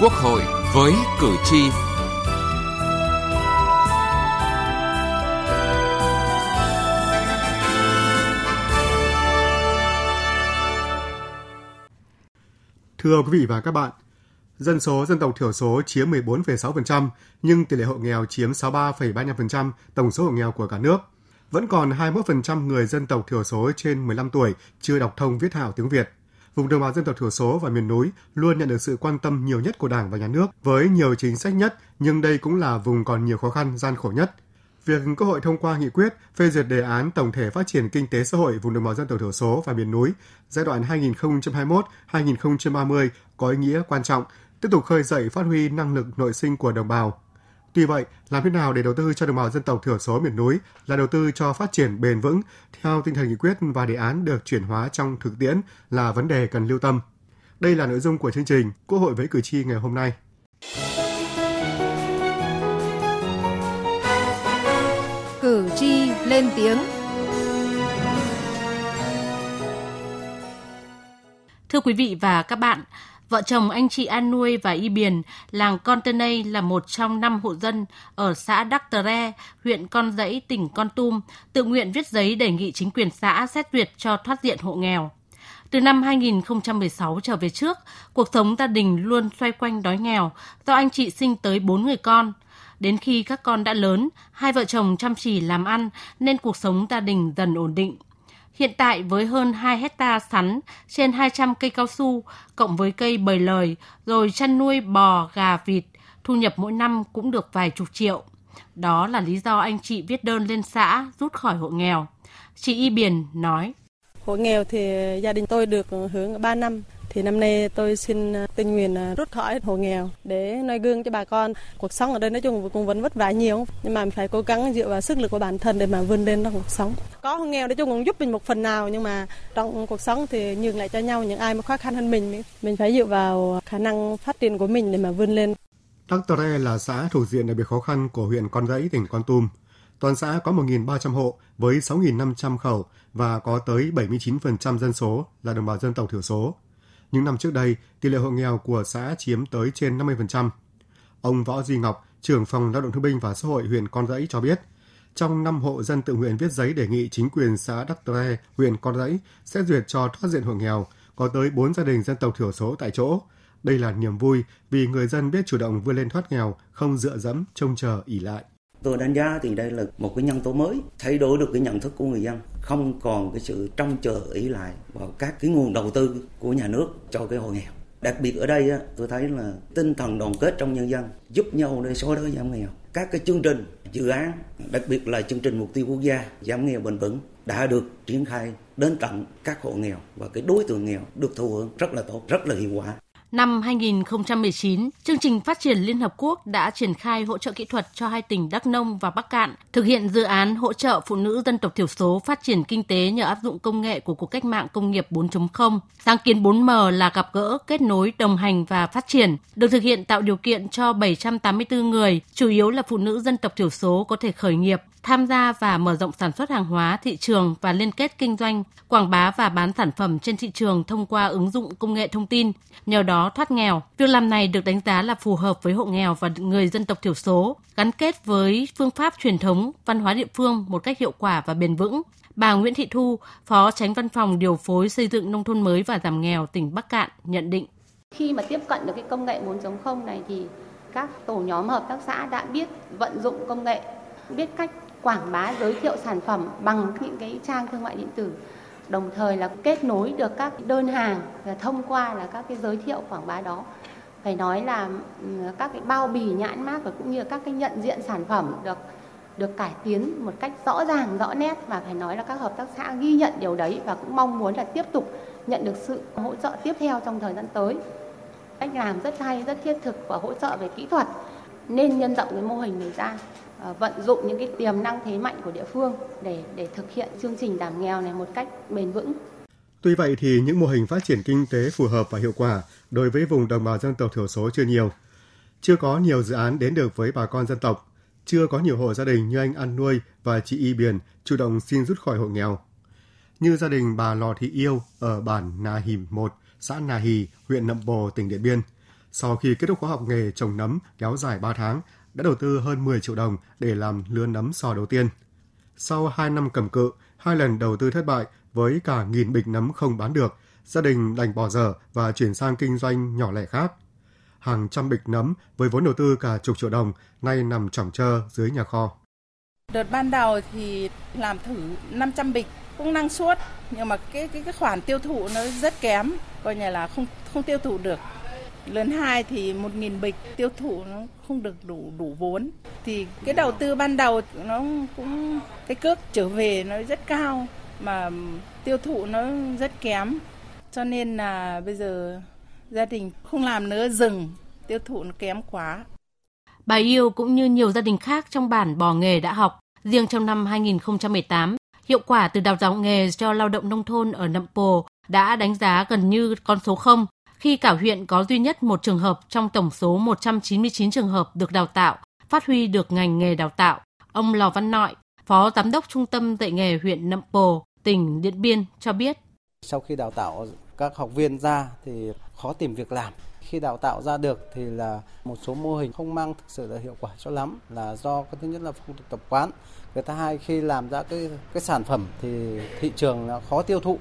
Quốc hội với cử tri. Thưa quý vị và các bạn, dân số dân tộc thiểu số chiếm 14,6%, nhưng tỷ lệ hộ nghèo chiếm 63,35% tổng số hộ nghèo của cả nước. Vẫn còn 21% người dân tộc thiểu số trên 15 tuổi chưa đọc thông viết hảo tiếng Việt vùng đồng bào dân tộc thiểu số và miền núi luôn nhận được sự quan tâm nhiều nhất của Đảng và Nhà nước với nhiều chính sách nhất, nhưng đây cũng là vùng còn nhiều khó khăn, gian khổ nhất. Việc Quốc hội thông qua nghị quyết phê duyệt đề án tổng thể phát triển kinh tế xã hội vùng đồng bào dân tộc thiểu số và miền núi giai đoạn 2021-2030 có ý nghĩa quan trọng, tiếp tục khơi dậy phát huy năng lực nội sinh của đồng bào, Tuy vậy, làm thế nào để đầu tư cho đồng bào dân tộc thiểu số miền núi là đầu tư cho phát triển bền vững theo tinh thần nghị quyết và đề án được chuyển hóa trong thực tiễn là vấn đề cần lưu tâm. Đây là nội dung của chương trình Quốc hội với cử tri ngày hôm nay. Cử tri lên tiếng. Thưa quý vị và các bạn, Vợ chồng anh chị An Nuôi và Y Biền, làng Con Tê là một trong năm hộ dân ở xã Đắc Tờ Re, huyện Con Dãy, tỉnh Con Tum, tự nguyện viết giấy đề nghị chính quyền xã xét duyệt cho thoát diện hộ nghèo. Từ năm 2016 trở về trước, cuộc sống gia đình luôn xoay quanh đói nghèo do anh chị sinh tới 4 người con. Đến khi các con đã lớn, hai vợ chồng chăm chỉ làm ăn nên cuộc sống gia đình dần ổn định. Hiện tại với hơn 2 hecta sắn, trên 200 cây cao su, cộng với cây bời lời, rồi chăn nuôi bò, gà, vịt, thu nhập mỗi năm cũng được vài chục triệu. Đó là lý do anh chị viết đơn lên xã rút khỏi hộ nghèo. Chị Y Biển nói. Hộ nghèo thì gia đình tôi được hưởng 3 năm thì năm nay tôi xin ờ, tình nguyện ờ, rút khỏi hộ nghèo để noi gương cho bà con. Cuộc sống ở đây nói chung cũng vẫn vất vả nhiều nhưng mà phải cố gắng dựa vào sức lực của bản thân để mà vươn lên trong cuộc sống. Có hộ nghèo nói chung cũng giúp mình một phần nào nhưng mà trong cuộc sống thì nhường lại cho nhau những ai mà khó khăn hơn mình. Mình phải dựa vào khả năng phát triển của mình để mà vươn lên. Đắc Tờ Re là xã thuộc diện đặc biệt khó khăn của huyện Con Rẫy, tỉnh Con Tum. Toàn xã có 1.300 hộ với 6.500 khẩu và có tới 79% dân số là đồng bào dân tộc thiểu số. Những năm trước đây, tỷ lệ hộ nghèo của xã chiếm tới trên 50%. Ông Võ Duy Ngọc, trưởng phòng lao động thương binh và xã hội huyện Con Rẫy cho biết, trong năm hộ dân tự nguyện viết giấy đề nghị chính quyền xã Đắc Tre, huyện Con Rẫy sẽ duyệt cho thoát diện hộ nghèo, có tới 4 gia đình dân tộc thiểu số tại chỗ. Đây là niềm vui vì người dân biết chủ động vươn lên thoát nghèo, không dựa dẫm, trông chờ, ỉ lại. Tôi đánh giá thì đây là một cái nhân tố mới, thay đổi được cái nhận thức của người dân, không còn cái sự trông chờ ý lại vào các cái nguồn đầu tư của nhà nước cho cái hộ nghèo. Đặc biệt ở đây tôi thấy là tinh thần đoàn kết trong nhân dân giúp nhau để xóa đói giảm nghèo. Các cái chương trình, dự án, đặc biệt là chương trình mục tiêu quốc gia giảm nghèo bền vững đã được triển khai đến tận các hộ nghèo và cái đối tượng nghèo được thụ hưởng rất là tốt, rất là hiệu quả. Năm 2019, chương trình phát triển Liên Hợp Quốc đã triển khai hỗ trợ kỹ thuật cho hai tỉnh Đắk Nông và Bắc Cạn, thực hiện dự án hỗ trợ phụ nữ dân tộc thiểu số phát triển kinh tế nhờ áp dụng công nghệ của cuộc cách mạng công nghiệp 4.0. Sáng kiến 4M là gặp gỡ, kết nối, đồng hành và phát triển, được thực hiện tạo điều kiện cho 784 người, chủ yếu là phụ nữ dân tộc thiểu số có thể khởi nghiệp, tham gia và mở rộng sản xuất hàng hóa, thị trường và liên kết kinh doanh, quảng bá và bán sản phẩm trên thị trường thông qua ứng dụng công nghệ thông tin, nhờ đó thoát nghèo. Việc làm này được đánh giá là phù hợp với hộ nghèo và người dân tộc thiểu số, gắn kết với phương pháp truyền thống, văn hóa địa phương một cách hiệu quả và bền vững. Bà Nguyễn Thị Thu, Phó Tránh Văn phòng Điều phối Xây dựng Nông thôn mới và giảm nghèo tỉnh Bắc Cạn nhận định. Khi mà tiếp cận được cái công nghệ 4.0 này thì các tổ nhóm hợp tác xã đã biết vận dụng công nghệ, biết cách quảng bá giới thiệu sản phẩm bằng những cái trang thương mại điện tử đồng thời là kết nối được các đơn hàng và thông qua là các cái giới thiệu quảng bá đó. Phải nói là ừ, các cái bao bì nhãn mát và cũng như các cái nhận diện sản phẩm được được cải tiến một cách rõ ràng, rõ nét và phải nói là các hợp tác xã ghi nhận điều đấy và cũng mong muốn là tiếp tục nhận được sự hỗ trợ tiếp theo trong thời gian tới. Cách làm rất hay, rất thiết thực và hỗ trợ về kỹ thuật, nên nhân rộng cái mô hình này ra. Ờ, vận dụng những cái tiềm năng thế mạnh của địa phương để để thực hiện chương trình giảm nghèo này một cách bền vững. Tuy vậy thì những mô hình phát triển kinh tế phù hợp và hiệu quả đối với vùng đồng bào dân tộc thiểu số chưa nhiều. Chưa có nhiều dự án đến được với bà con dân tộc, chưa có nhiều hộ gia đình như anh ăn nuôi và chị Y Biển chủ động xin rút khỏi hộ nghèo. Như gia đình bà Lò Thị Yêu ở bản Nà Hìm 1, xã Nà Hì, huyện Nậm Bồ, tỉnh Điện Biên. sau khi kết thúc khóa học nghề trồng nấm kéo dài 3 tháng, đã đầu tư hơn 10 triệu đồng để làm lứa nấm sò đầu tiên. Sau 2 năm cầm cự, hai lần đầu tư thất bại với cả nghìn bịch nấm không bán được, gia đình đành bỏ dở và chuyển sang kinh doanh nhỏ lẻ khác. Hàng trăm bịch nấm với vốn đầu tư cả chục triệu đồng nay nằm chỏng trơ dưới nhà kho. Đợt ban đầu thì làm thử 500 bịch cũng năng suất nhưng mà cái cái cái khoản tiêu thụ nó rất kém, coi như là không không tiêu thụ được. Lớn hai thì 1.000 bịch tiêu thụ nó không được đủ đủ vốn. Thì cái đầu tư ban đầu nó cũng cái cước trở về nó rất cao mà tiêu thụ nó rất kém. Cho nên là bây giờ gia đình không làm nữa dừng, tiêu thụ nó kém quá. Bà Yêu cũng như nhiều gia đình khác trong bản bò nghề đã học. Riêng trong năm 2018, hiệu quả từ đào tạo nghề cho lao động nông thôn ở Nậm Pồ đã đánh giá gần như con số 0 khi cả huyện có duy nhất một trường hợp trong tổng số 199 trường hợp được đào tạo, phát huy được ngành nghề đào tạo. Ông Lò Văn Nội, Phó Giám đốc Trung tâm dạy nghề huyện Nậm Pồ, tỉnh Điện Biên cho biết. Sau khi đào tạo các học viên ra thì khó tìm việc làm. Khi đào tạo ra được thì là một số mô hình không mang thực sự là hiệu quả cho lắm là do cái thứ nhất là phong tục tập quán. Cái thứ hai khi làm ra cái cái sản phẩm thì thị trường là khó tiêu thụ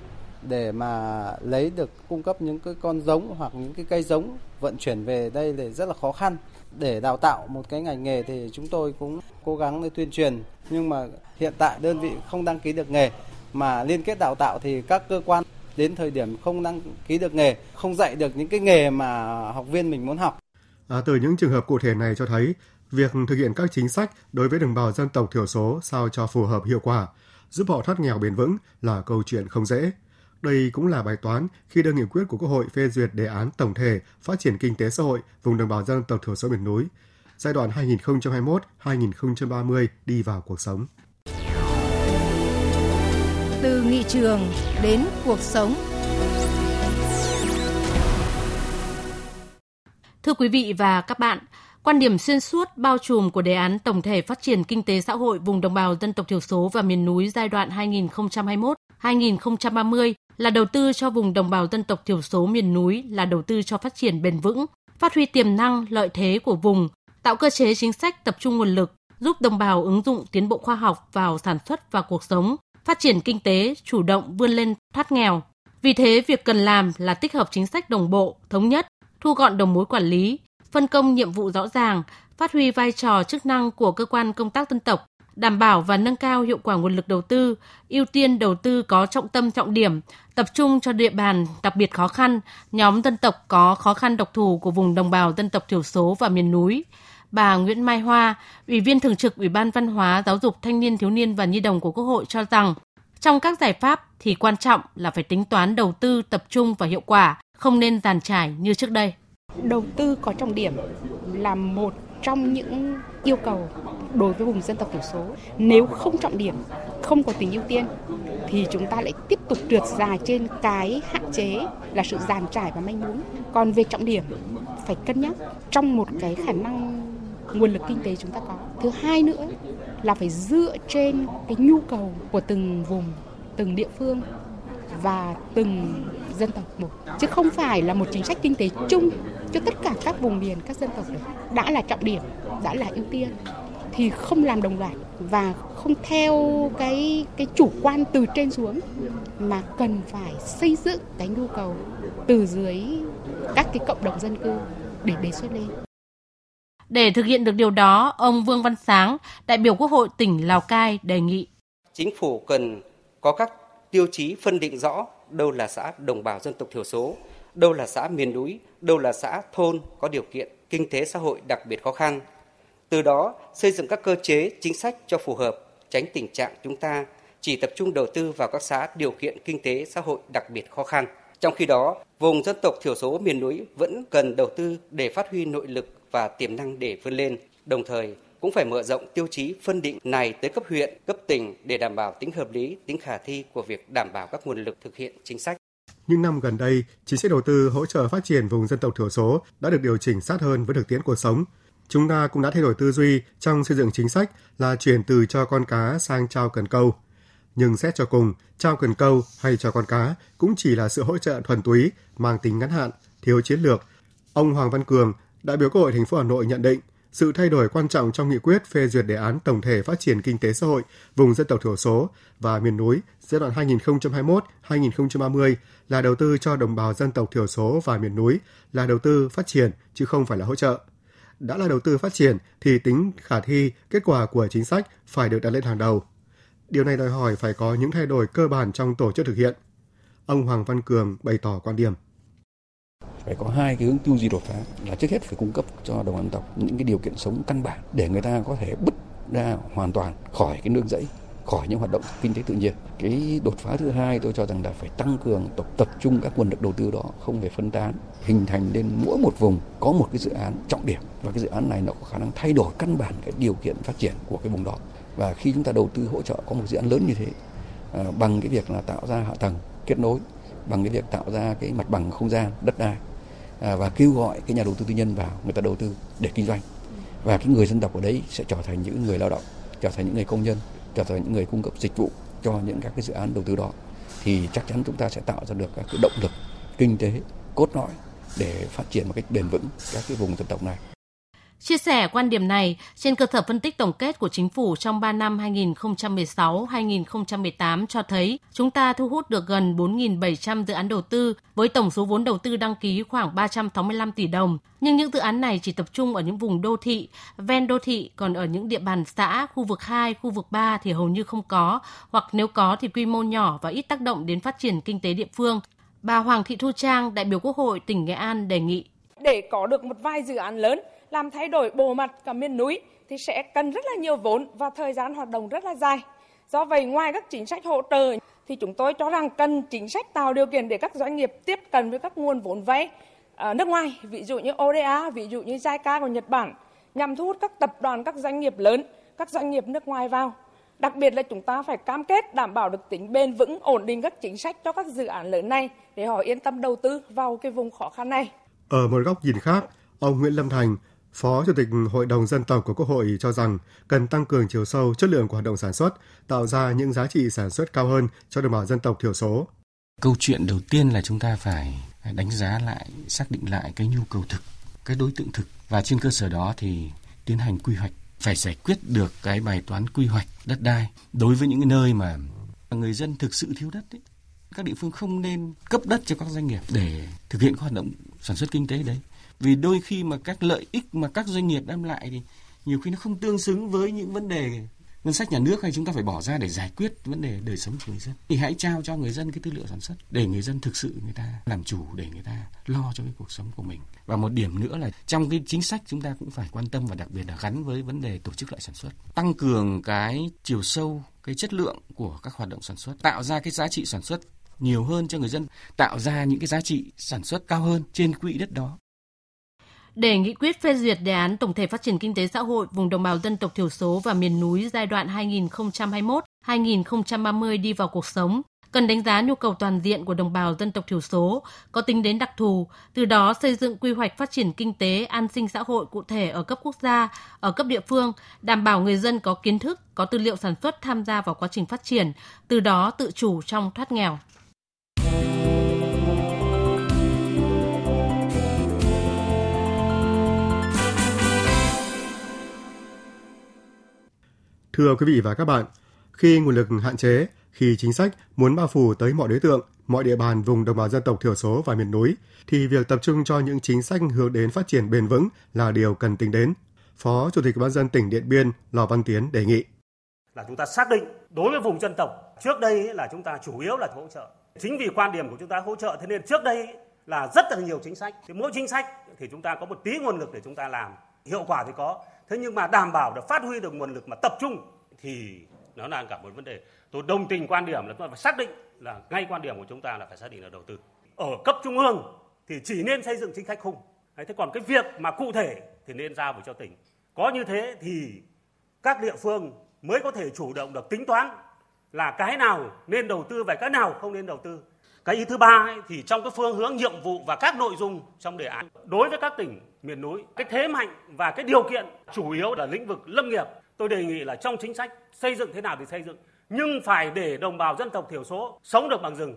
để mà lấy được cung cấp những cái con giống hoặc những cái cây giống vận chuyển về đây thì rất là khó khăn để đào tạo một cái ngành nghề thì chúng tôi cũng cố gắng để tuyên truyền nhưng mà hiện tại đơn vị không đăng ký được nghề mà liên kết đào tạo thì các cơ quan đến thời điểm không đăng ký được nghề, không dạy được những cái nghề mà học viên mình muốn học. À, từ những trường hợp cụ thể này cho thấy, việc thực hiện các chính sách đối với đồng bào dân tộc thiểu số sao cho phù hợp hiệu quả, giúp họ thoát nghèo bền vững là câu chuyện không dễ. Đây cũng là bài toán khi đưa nghị quyết của Quốc hội phê duyệt đề án tổng thể phát triển kinh tế xã hội vùng đồng bào dân tộc thiểu số miền núi giai đoạn 2021-2030 đi vào cuộc sống. Từ nghị trường đến cuộc sống. Thưa quý vị và các bạn, quan điểm xuyên suốt bao trùm của đề án tổng thể phát triển kinh tế xã hội vùng đồng bào dân tộc thiểu số và miền núi giai đoạn 2021-2030 là đầu tư cho vùng đồng bào dân tộc thiểu số miền núi là đầu tư cho phát triển bền vững, phát huy tiềm năng, lợi thế của vùng, tạo cơ chế chính sách tập trung nguồn lực, giúp đồng bào ứng dụng tiến bộ khoa học vào sản xuất và cuộc sống, phát triển kinh tế, chủ động vươn lên thoát nghèo. Vì thế, việc cần làm là tích hợp chính sách đồng bộ, thống nhất, thu gọn đầu mối quản lý, phân công nhiệm vụ rõ ràng, phát huy vai trò chức năng của cơ quan công tác dân tộc, đảm bảo và nâng cao hiệu quả nguồn lực đầu tư, ưu tiên đầu tư có trọng tâm trọng điểm, tập trung cho địa bàn đặc biệt khó khăn, nhóm dân tộc có khó khăn độc thù của vùng đồng bào dân tộc thiểu số và miền núi. Bà Nguyễn Mai Hoa, Ủy viên Thường trực Ủy ban Văn hóa, Giáo dục, Thanh niên, Thiếu niên và Nhi đồng của Quốc hội cho rằng, trong các giải pháp thì quan trọng là phải tính toán đầu tư tập trung và hiệu quả, không nên giàn trải như trước đây. Đầu tư có trọng điểm là một trong những yêu cầu đối với vùng dân tộc thiểu số. Nếu không trọng điểm, không có tính ưu tiên thì chúng ta lại tiếp tục trượt dài trên cái hạn chế là sự giàn trải và manh mún. Còn về trọng điểm phải cân nhắc trong một cái khả năng nguồn lực kinh tế chúng ta có. Thứ hai nữa là phải dựa trên cái nhu cầu của từng vùng, từng địa phương và từng dân tộc một. Chứ không phải là một chính sách kinh tế chung cho tất cả các vùng miền các dân tộc được. Đã là trọng điểm đã là ưu tiên thì không làm đồng loạt và không theo cái cái chủ quan từ trên xuống mà cần phải xây dựng cái nhu cầu từ dưới các cái cộng đồng dân cư để đề xuất lên. Để thực hiện được điều đó, ông Vương Văn Sáng, đại biểu Quốc hội tỉnh Lào Cai đề nghị. Chính phủ cần có các tiêu chí phân định rõ đâu là xã đồng bào dân tộc thiểu số, đâu là xã miền núi, đâu là xã thôn có điều kiện kinh tế xã hội đặc biệt khó khăn. Từ đó, xây dựng các cơ chế, chính sách cho phù hợp, tránh tình trạng chúng ta chỉ tập trung đầu tư vào các xã điều kiện kinh tế xã hội đặc biệt khó khăn. Trong khi đó, vùng dân tộc thiểu số miền núi vẫn cần đầu tư để phát huy nội lực và tiềm năng để vươn lên, đồng thời cũng phải mở rộng tiêu chí phân định này tới cấp huyện, cấp tỉnh để đảm bảo tính hợp lý, tính khả thi của việc đảm bảo các nguồn lực thực hiện chính sách. Những năm gần đây, chính sách đầu tư hỗ trợ phát triển vùng dân tộc thiểu số đã được điều chỉnh sát hơn với thực tiễn cuộc sống. Chúng ta cũng đã thay đổi tư duy trong xây dựng chính sách là chuyển từ cho con cá sang trao cần câu. Nhưng xét cho cùng, trao cần câu hay cho con cá cũng chỉ là sự hỗ trợ thuần túy, mang tính ngắn hạn, thiếu chiến lược, Ông Hoàng Văn Cường, đại biểu Quốc hội thành phố Hà Nội nhận định, sự thay đổi quan trọng trong nghị quyết phê duyệt đề án tổng thể phát triển kinh tế xã hội vùng dân tộc thiểu số và miền núi giai đoạn 2021-2030 là đầu tư cho đồng bào dân tộc thiểu số và miền núi, là đầu tư phát triển chứ không phải là hỗ trợ. Đã là đầu tư phát triển thì tính khả thi, kết quả của chính sách phải được đặt lên hàng đầu. Điều này đòi hỏi phải có những thay đổi cơ bản trong tổ chức thực hiện. Ông Hoàng Văn Cường bày tỏ quan điểm phải có hai cái hướng tư duy đột phá là trước hết phải cung cấp cho đồng bào dân tộc những cái điều kiện sống căn bản để người ta có thể bứt ra hoàn toàn khỏi cái nương rẫy khỏi những hoạt động kinh tế tự nhiên. Cái đột phá thứ hai tôi cho rằng là phải tăng cường tập tập trung các nguồn lực đầu tư đó, không phải phân tán, hình thành lên mỗi một vùng có một cái dự án trọng điểm và cái dự án này nó có khả năng thay đổi căn bản cái điều kiện phát triển của cái vùng đó. Và khi chúng ta đầu tư hỗ trợ có một dự án lớn như thế à, bằng cái việc là tạo ra hạ tầng kết nối bằng cái việc tạo ra cái mặt bằng không gian đất đai À, và kêu gọi cái nhà đầu tư tư nhân vào, người ta đầu tư để kinh doanh. Và cái người dân tộc ở đấy sẽ trở thành những người lao động, trở thành những người công nhân, trở thành những người cung cấp dịch vụ cho những các cái dự án đầu tư đó. Thì chắc chắn chúng ta sẽ tạo ra được các cái động lực kinh tế cốt lõi để phát triển một cách bền vững các cái vùng dân tộc này. Chia sẻ quan điểm này trên cơ sở phân tích tổng kết của chính phủ trong 3 năm 2016-2018 cho thấy chúng ta thu hút được gần 4.700 dự án đầu tư với tổng số vốn đầu tư đăng ký khoảng 365 tỷ đồng. Nhưng những dự án này chỉ tập trung ở những vùng đô thị, ven đô thị, còn ở những địa bàn xã, khu vực 2, khu vực 3 thì hầu như không có, hoặc nếu có thì quy mô nhỏ và ít tác động đến phát triển kinh tế địa phương. Bà Hoàng Thị Thu Trang, đại biểu Quốc hội tỉnh Nghệ An đề nghị. Để có được một vài dự án lớn làm thay đổi bộ mặt cả miền núi thì sẽ cần rất là nhiều vốn và thời gian hoạt động rất là dài. Do vậy ngoài các chính sách hỗ trợ thì chúng tôi cho rằng cần chính sách tạo điều kiện để các doanh nghiệp tiếp cận với các nguồn vốn vay ở nước ngoài, ví dụ như ODA, ví dụ như JICA của Nhật Bản, nhằm thu hút các tập đoàn, các doanh nghiệp lớn, các doanh nghiệp nước ngoài vào. Đặc biệt là chúng ta phải cam kết đảm bảo được tính bền vững, ổn định các chính sách cho các dự án lớn này để họ yên tâm đầu tư vào cái vùng khó khăn này. Ở một góc nhìn khác, ông Nguyễn Lâm Thành, Phó Chủ tịch Hội đồng Dân tộc của Quốc hội cho rằng cần tăng cường chiều sâu chất lượng của hoạt động sản xuất, tạo ra những giá trị sản xuất cao hơn cho đồng bào dân tộc thiểu số. Câu chuyện đầu tiên là chúng ta phải đánh giá lại, xác định lại cái nhu cầu thực, cái đối tượng thực và trên cơ sở đó thì tiến hành quy hoạch phải giải quyết được cái bài toán quy hoạch đất đai đối với những cái nơi mà người dân thực sự thiếu đất ấy. các địa phương không nên cấp đất cho các doanh nghiệp để thực hiện các hoạt động sản xuất kinh tế đấy vì đôi khi mà các lợi ích mà các doanh nghiệp đem lại thì nhiều khi nó không tương xứng với những vấn đề ngân sách nhà nước hay chúng ta phải bỏ ra để giải quyết vấn đề đời sống của người dân. Thì hãy trao cho người dân cái tư liệu sản xuất để người dân thực sự người ta làm chủ, để người ta lo cho cái cuộc sống của mình. Và một điểm nữa là trong cái chính sách chúng ta cũng phải quan tâm và đặc biệt là gắn với vấn đề tổ chức lại sản xuất. Tăng cường cái chiều sâu, cái chất lượng của các hoạt động sản xuất, tạo ra cái giá trị sản xuất nhiều hơn cho người dân, tạo ra những cái giá trị sản xuất cao hơn trên quỹ đất đó để nghị quyết phê duyệt đề án tổng thể phát triển kinh tế xã hội vùng đồng bào dân tộc thiểu số và miền núi giai đoạn 2021-2030 đi vào cuộc sống, cần đánh giá nhu cầu toàn diện của đồng bào dân tộc thiểu số, có tính đến đặc thù, từ đó xây dựng quy hoạch phát triển kinh tế, an sinh xã hội cụ thể ở cấp quốc gia, ở cấp địa phương, đảm bảo người dân có kiến thức, có tư liệu sản xuất tham gia vào quá trình phát triển, từ đó tự chủ trong thoát nghèo. Thưa quý vị và các bạn, khi nguồn lực hạn chế, khi chính sách muốn bao phủ tới mọi đối tượng, mọi địa bàn vùng đồng bào dân tộc thiểu số và miền núi, thì việc tập trung cho những chính sách hướng đến phát triển bền vững là điều cần tính đến. Phó Chủ tịch Ban dân tỉnh Điện Biên Lò Văn Tiến đề nghị. Là chúng ta xác định đối với vùng dân tộc, trước đây là chúng ta chủ yếu là hỗ trợ. Chính vì quan điểm của chúng ta hỗ trợ thế nên trước đây là rất là nhiều chính sách. Thì mỗi chính sách thì chúng ta có một tí nguồn lực để chúng ta làm. Hiệu quả thì có, thế nhưng mà đảm bảo được, phát huy được nguồn lực mà tập trung thì nó là cả một vấn đề. Tôi đồng tình quan điểm là chúng ta phải xác định là ngay quan điểm của chúng ta là phải xác định là đầu tư. Ở cấp trung ương thì chỉ nên xây dựng chính sách khung. Thế còn cái việc mà cụ thể thì nên giao về cho tỉnh. Có như thế thì các địa phương mới có thể chủ động được tính toán là cái nào nên đầu tư và cái nào không nên đầu tư cái ý thứ ba ấy, thì trong cái phương hướng nhiệm vụ và các nội dung trong đề án đối với các tỉnh miền núi cái thế mạnh và cái điều kiện chủ yếu là lĩnh vực lâm nghiệp tôi đề nghị là trong chính sách xây dựng thế nào thì xây dựng nhưng phải để đồng bào dân tộc thiểu số sống được bằng rừng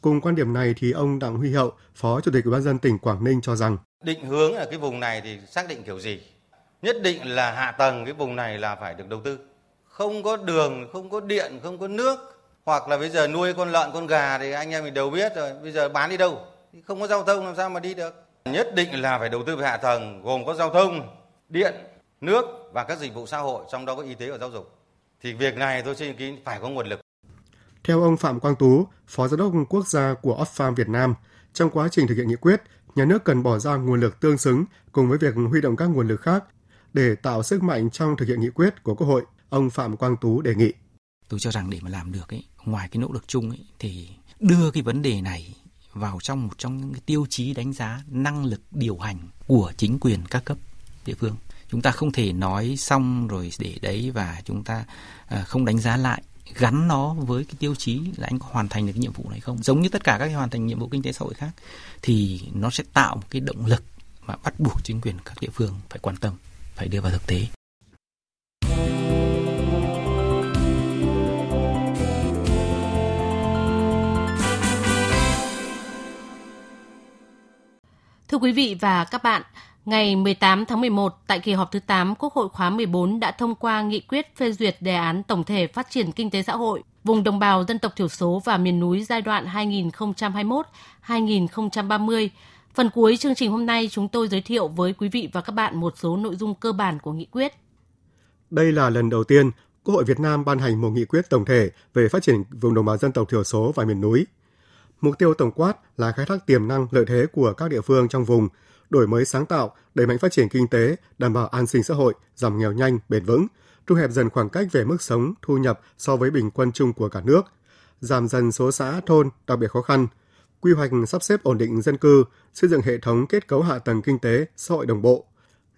Cùng quan điểm này thì ông Đặng Huy Hậu, Phó Chủ tịch Ủy ban dân tỉnh Quảng Ninh cho rằng định hướng ở cái vùng này thì xác định kiểu gì? Nhất định là hạ tầng cái vùng này là phải được đầu tư. Không có đường, không có điện, không có nước, hoặc là bây giờ nuôi con lợn con gà thì anh em mình đều biết rồi, bây giờ bán đi đâu? Không có giao thông làm sao mà đi được? Nhất định là phải đầu tư về hạ tầng gồm có giao thông, điện, nước và các dịch vụ xã hội trong đó có y tế và giáo dục. Thì việc này tôi xin ý kiến phải có nguồn lực. Theo ông Phạm Quang Tú, Phó Giám đốc Quốc gia của Oxfam Việt Nam, trong quá trình thực hiện nghị quyết, nhà nước cần bỏ ra nguồn lực tương xứng cùng với việc huy động các nguồn lực khác để tạo sức mạnh trong thực hiện nghị quyết của Quốc hội, ông Phạm Quang Tú đề nghị. Tôi cho rằng để mà làm được ấy, ngoài cái nỗ lực chung ấy, thì đưa cái vấn đề này vào trong một trong những cái tiêu chí đánh giá năng lực điều hành của chính quyền các cấp địa phương. Chúng ta không thể nói xong rồi để đấy và chúng ta à, không đánh giá lại gắn nó với cái tiêu chí là anh có hoàn thành được cái nhiệm vụ này không giống như tất cả các cái hoàn thành nhiệm vụ kinh tế xã hội khác thì nó sẽ tạo một cái động lực mà bắt buộc chính quyền các địa phương phải quan tâm phải đưa vào thực tế Thưa quý vị và các bạn, ngày 18 tháng 11 tại kỳ họp thứ 8 Quốc hội khóa 14 đã thông qua nghị quyết phê duyệt đề án tổng thể phát triển kinh tế xã hội vùng đồng bào dân tộc thiểu số và miền núi giai đoạn 2021-2030. Phần cuối chương trình hôm nay chúng tôi giới thiệu với quý vị và các bạn một số nội dung cơ bản của nghị quyết. Đây là lần đầu tiên Quốc hội Việt Nam ban hành một nghị quyết tổng thể về phát triển vùng đồng bào dân tộc thiểu số và miền núi. Mục tiêu tổng quát là khai thác tiềm năng lợi thế của các địa phương trong vùng, đổi mới sáng tạo, đẩy mạnh phát triển kinh tế, đảm bảo an sinh xã hội, giảm nghèo nhanh, bền vững, thu hẹp dần khoảng cách về mức sống, thu nhập so với bình quân chung của cả nước, giảm dần số xã, thôn đặc biệt khó khăn, quy hoạch sắp xếp ổn định dân cư, xây dựng hệ thống kết cấu hạ tầng kinh tế, xã hội đồng bộ,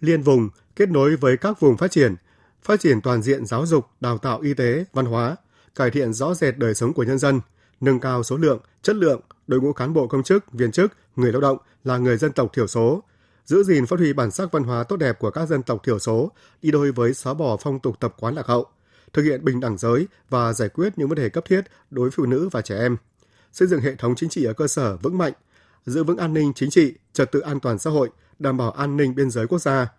liên vùng, kết nối với các vùng phát triển, phát triển toàn diện giáo dục, đào tạo y tế, văn hóa, cải thiện rõ rệt đời sống của nhân dân, nâng cao số lượng, chất lượng đội ngũ cán bộ công chức, viên chức, người lao động là người dân tộc thiểu số, giữ gìn phát huy bản sắc văn hóa tốt đẹp của các dân tộc thiểu số, đi đôi với xóa bỏ phong tục tập quán lạc hậu, thực hiện bình đẳng giới và giải quyết những vấn đề cấp thiết đối với phụ nữ và trẻ em, xây dựng hệ thống chính trị ở cơ sở vững mạnh, giữ vững an ninh chính trị, trật tự an toàn xã hội, đảm bảo an ninh biên giới quốc gia,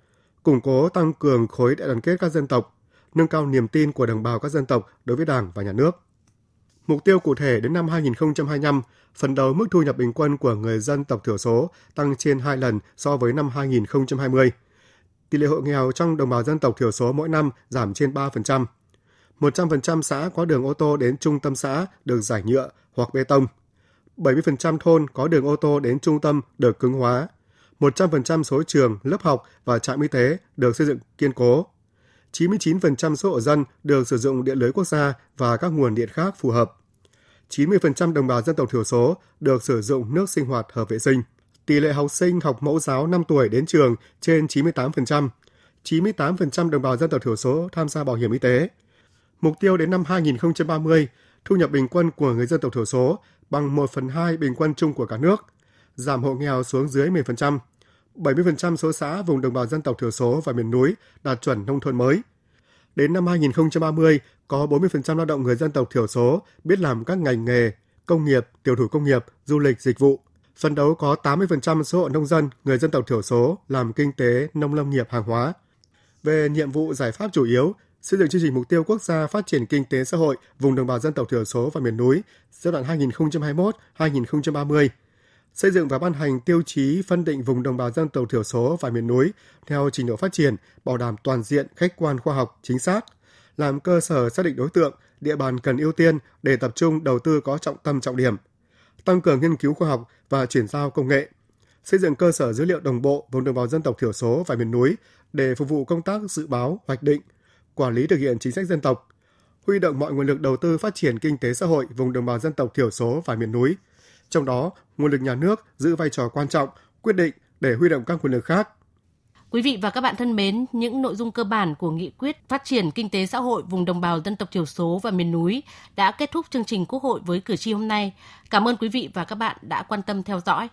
củng cố tăng cường khối đại đoàn kết các dân tộc, nâng cao niềm tin của đồng bào các dân tộc đối với Đảng và Nhà nước. Mục tiêu cụ thể đến năm 2025, phần đầu mức thu nhập bình quân của người dân tộc thiểu số tăng trên 2 lần so với năm 2020. Tỷ lệ hộ nghèo trong đồng bào dân tộc thiểu số mỗi năm giảm trên 3%. 100% xã có đường ô tô đến trung tâm xã được giải nhựa hoặc bê tông. 70% thôn có đường ô tô đến trung tâm được cứng hóa. 100% số trường, lớp học và trạm y tế được xây dựng kiên cố. 99% số hộ dân được sử dụng điện lưới quốc gia và các nguồn điện khác phù hợp. 90% đồng bào dân tộc thiểu số được sử dụng nước sinh hoạt hợp vệ sinh. Tỷ lệ học sinh học mẫu giáo 5 tuổi đến trường trên 98%. 98% đồng bào dân tộc thiểu số tham gia bảo hiểm y tế. Mục tiêu đến năm 2030, thu nhập bình quân của người dân tộc thiểu số bằng 1 phần 2 bình quân chung của cả nước, giảm hộ nghèo xuống dưới 10%. 70% số xã vùng đồng bào dân tộc thiểu số và miền núi đạt chuẩn nông thôn mới. Đến năm 2030, có 40% lao động người dân tộc thiểu số biết làm các ngành nghề, công nghiệp, tiểu thủ công nghiệp, du lịch, dịch vụ. Phấn đấu có 80% số hộ nông dân, người dân tộc thiểu số làm kinh tế, nông lâm nghiệp, hàng hóa. Về nhiệm vụ giải pháp chủ yếu, xây dựng chương trình mục tiêu quốc gia phát triển kinh tế xã hội vùng đồng bào dân tộc thiểu số và miền núi giai đoạn 2021-2030, xây dựng và ban hành tiêu chí phân định vùng đồng bào dân tộc thiểu số và miền núi theo trình độ phát triển, bảo đảm toàn diện, khách quan khoa học, chính xác, làm cơ sở xác định đối tượng, địa bàn cần ưu tiên để tập trung đầu tư có trọng tâm trọng điểm, tăng cường nghiên cứu khoa học và chuyển giao công nghệ, xây dựng cơ sở dữ liệu đồng bộ vùng đồng bào dân tộc thiểu số và miền núi để phục vụ công tác dự báo, hoạch định, quản lý thực hiện chính sách dân tộc, huy động mọi nguồn lực đầu tư phát triển kinh tế xã hội vùng đồng bào dân tộc thiểu số và miền núi. Trong đó, nguồn lực nhà nước giữ vai trò quan trọng, quyết định để huy động các nguồn lực khác. Quý vị và các bạn thân mến, những nội dung cơ bản của nghị quyết phát triển kinh tế xã hội vùng đồng bào dân tộc thiểu số và miền núi đã kết thúc chương trình Quốc hội với cử tri hôm nay. Cảm ơn quý vị và các bạn đã quan tâm theo dõi.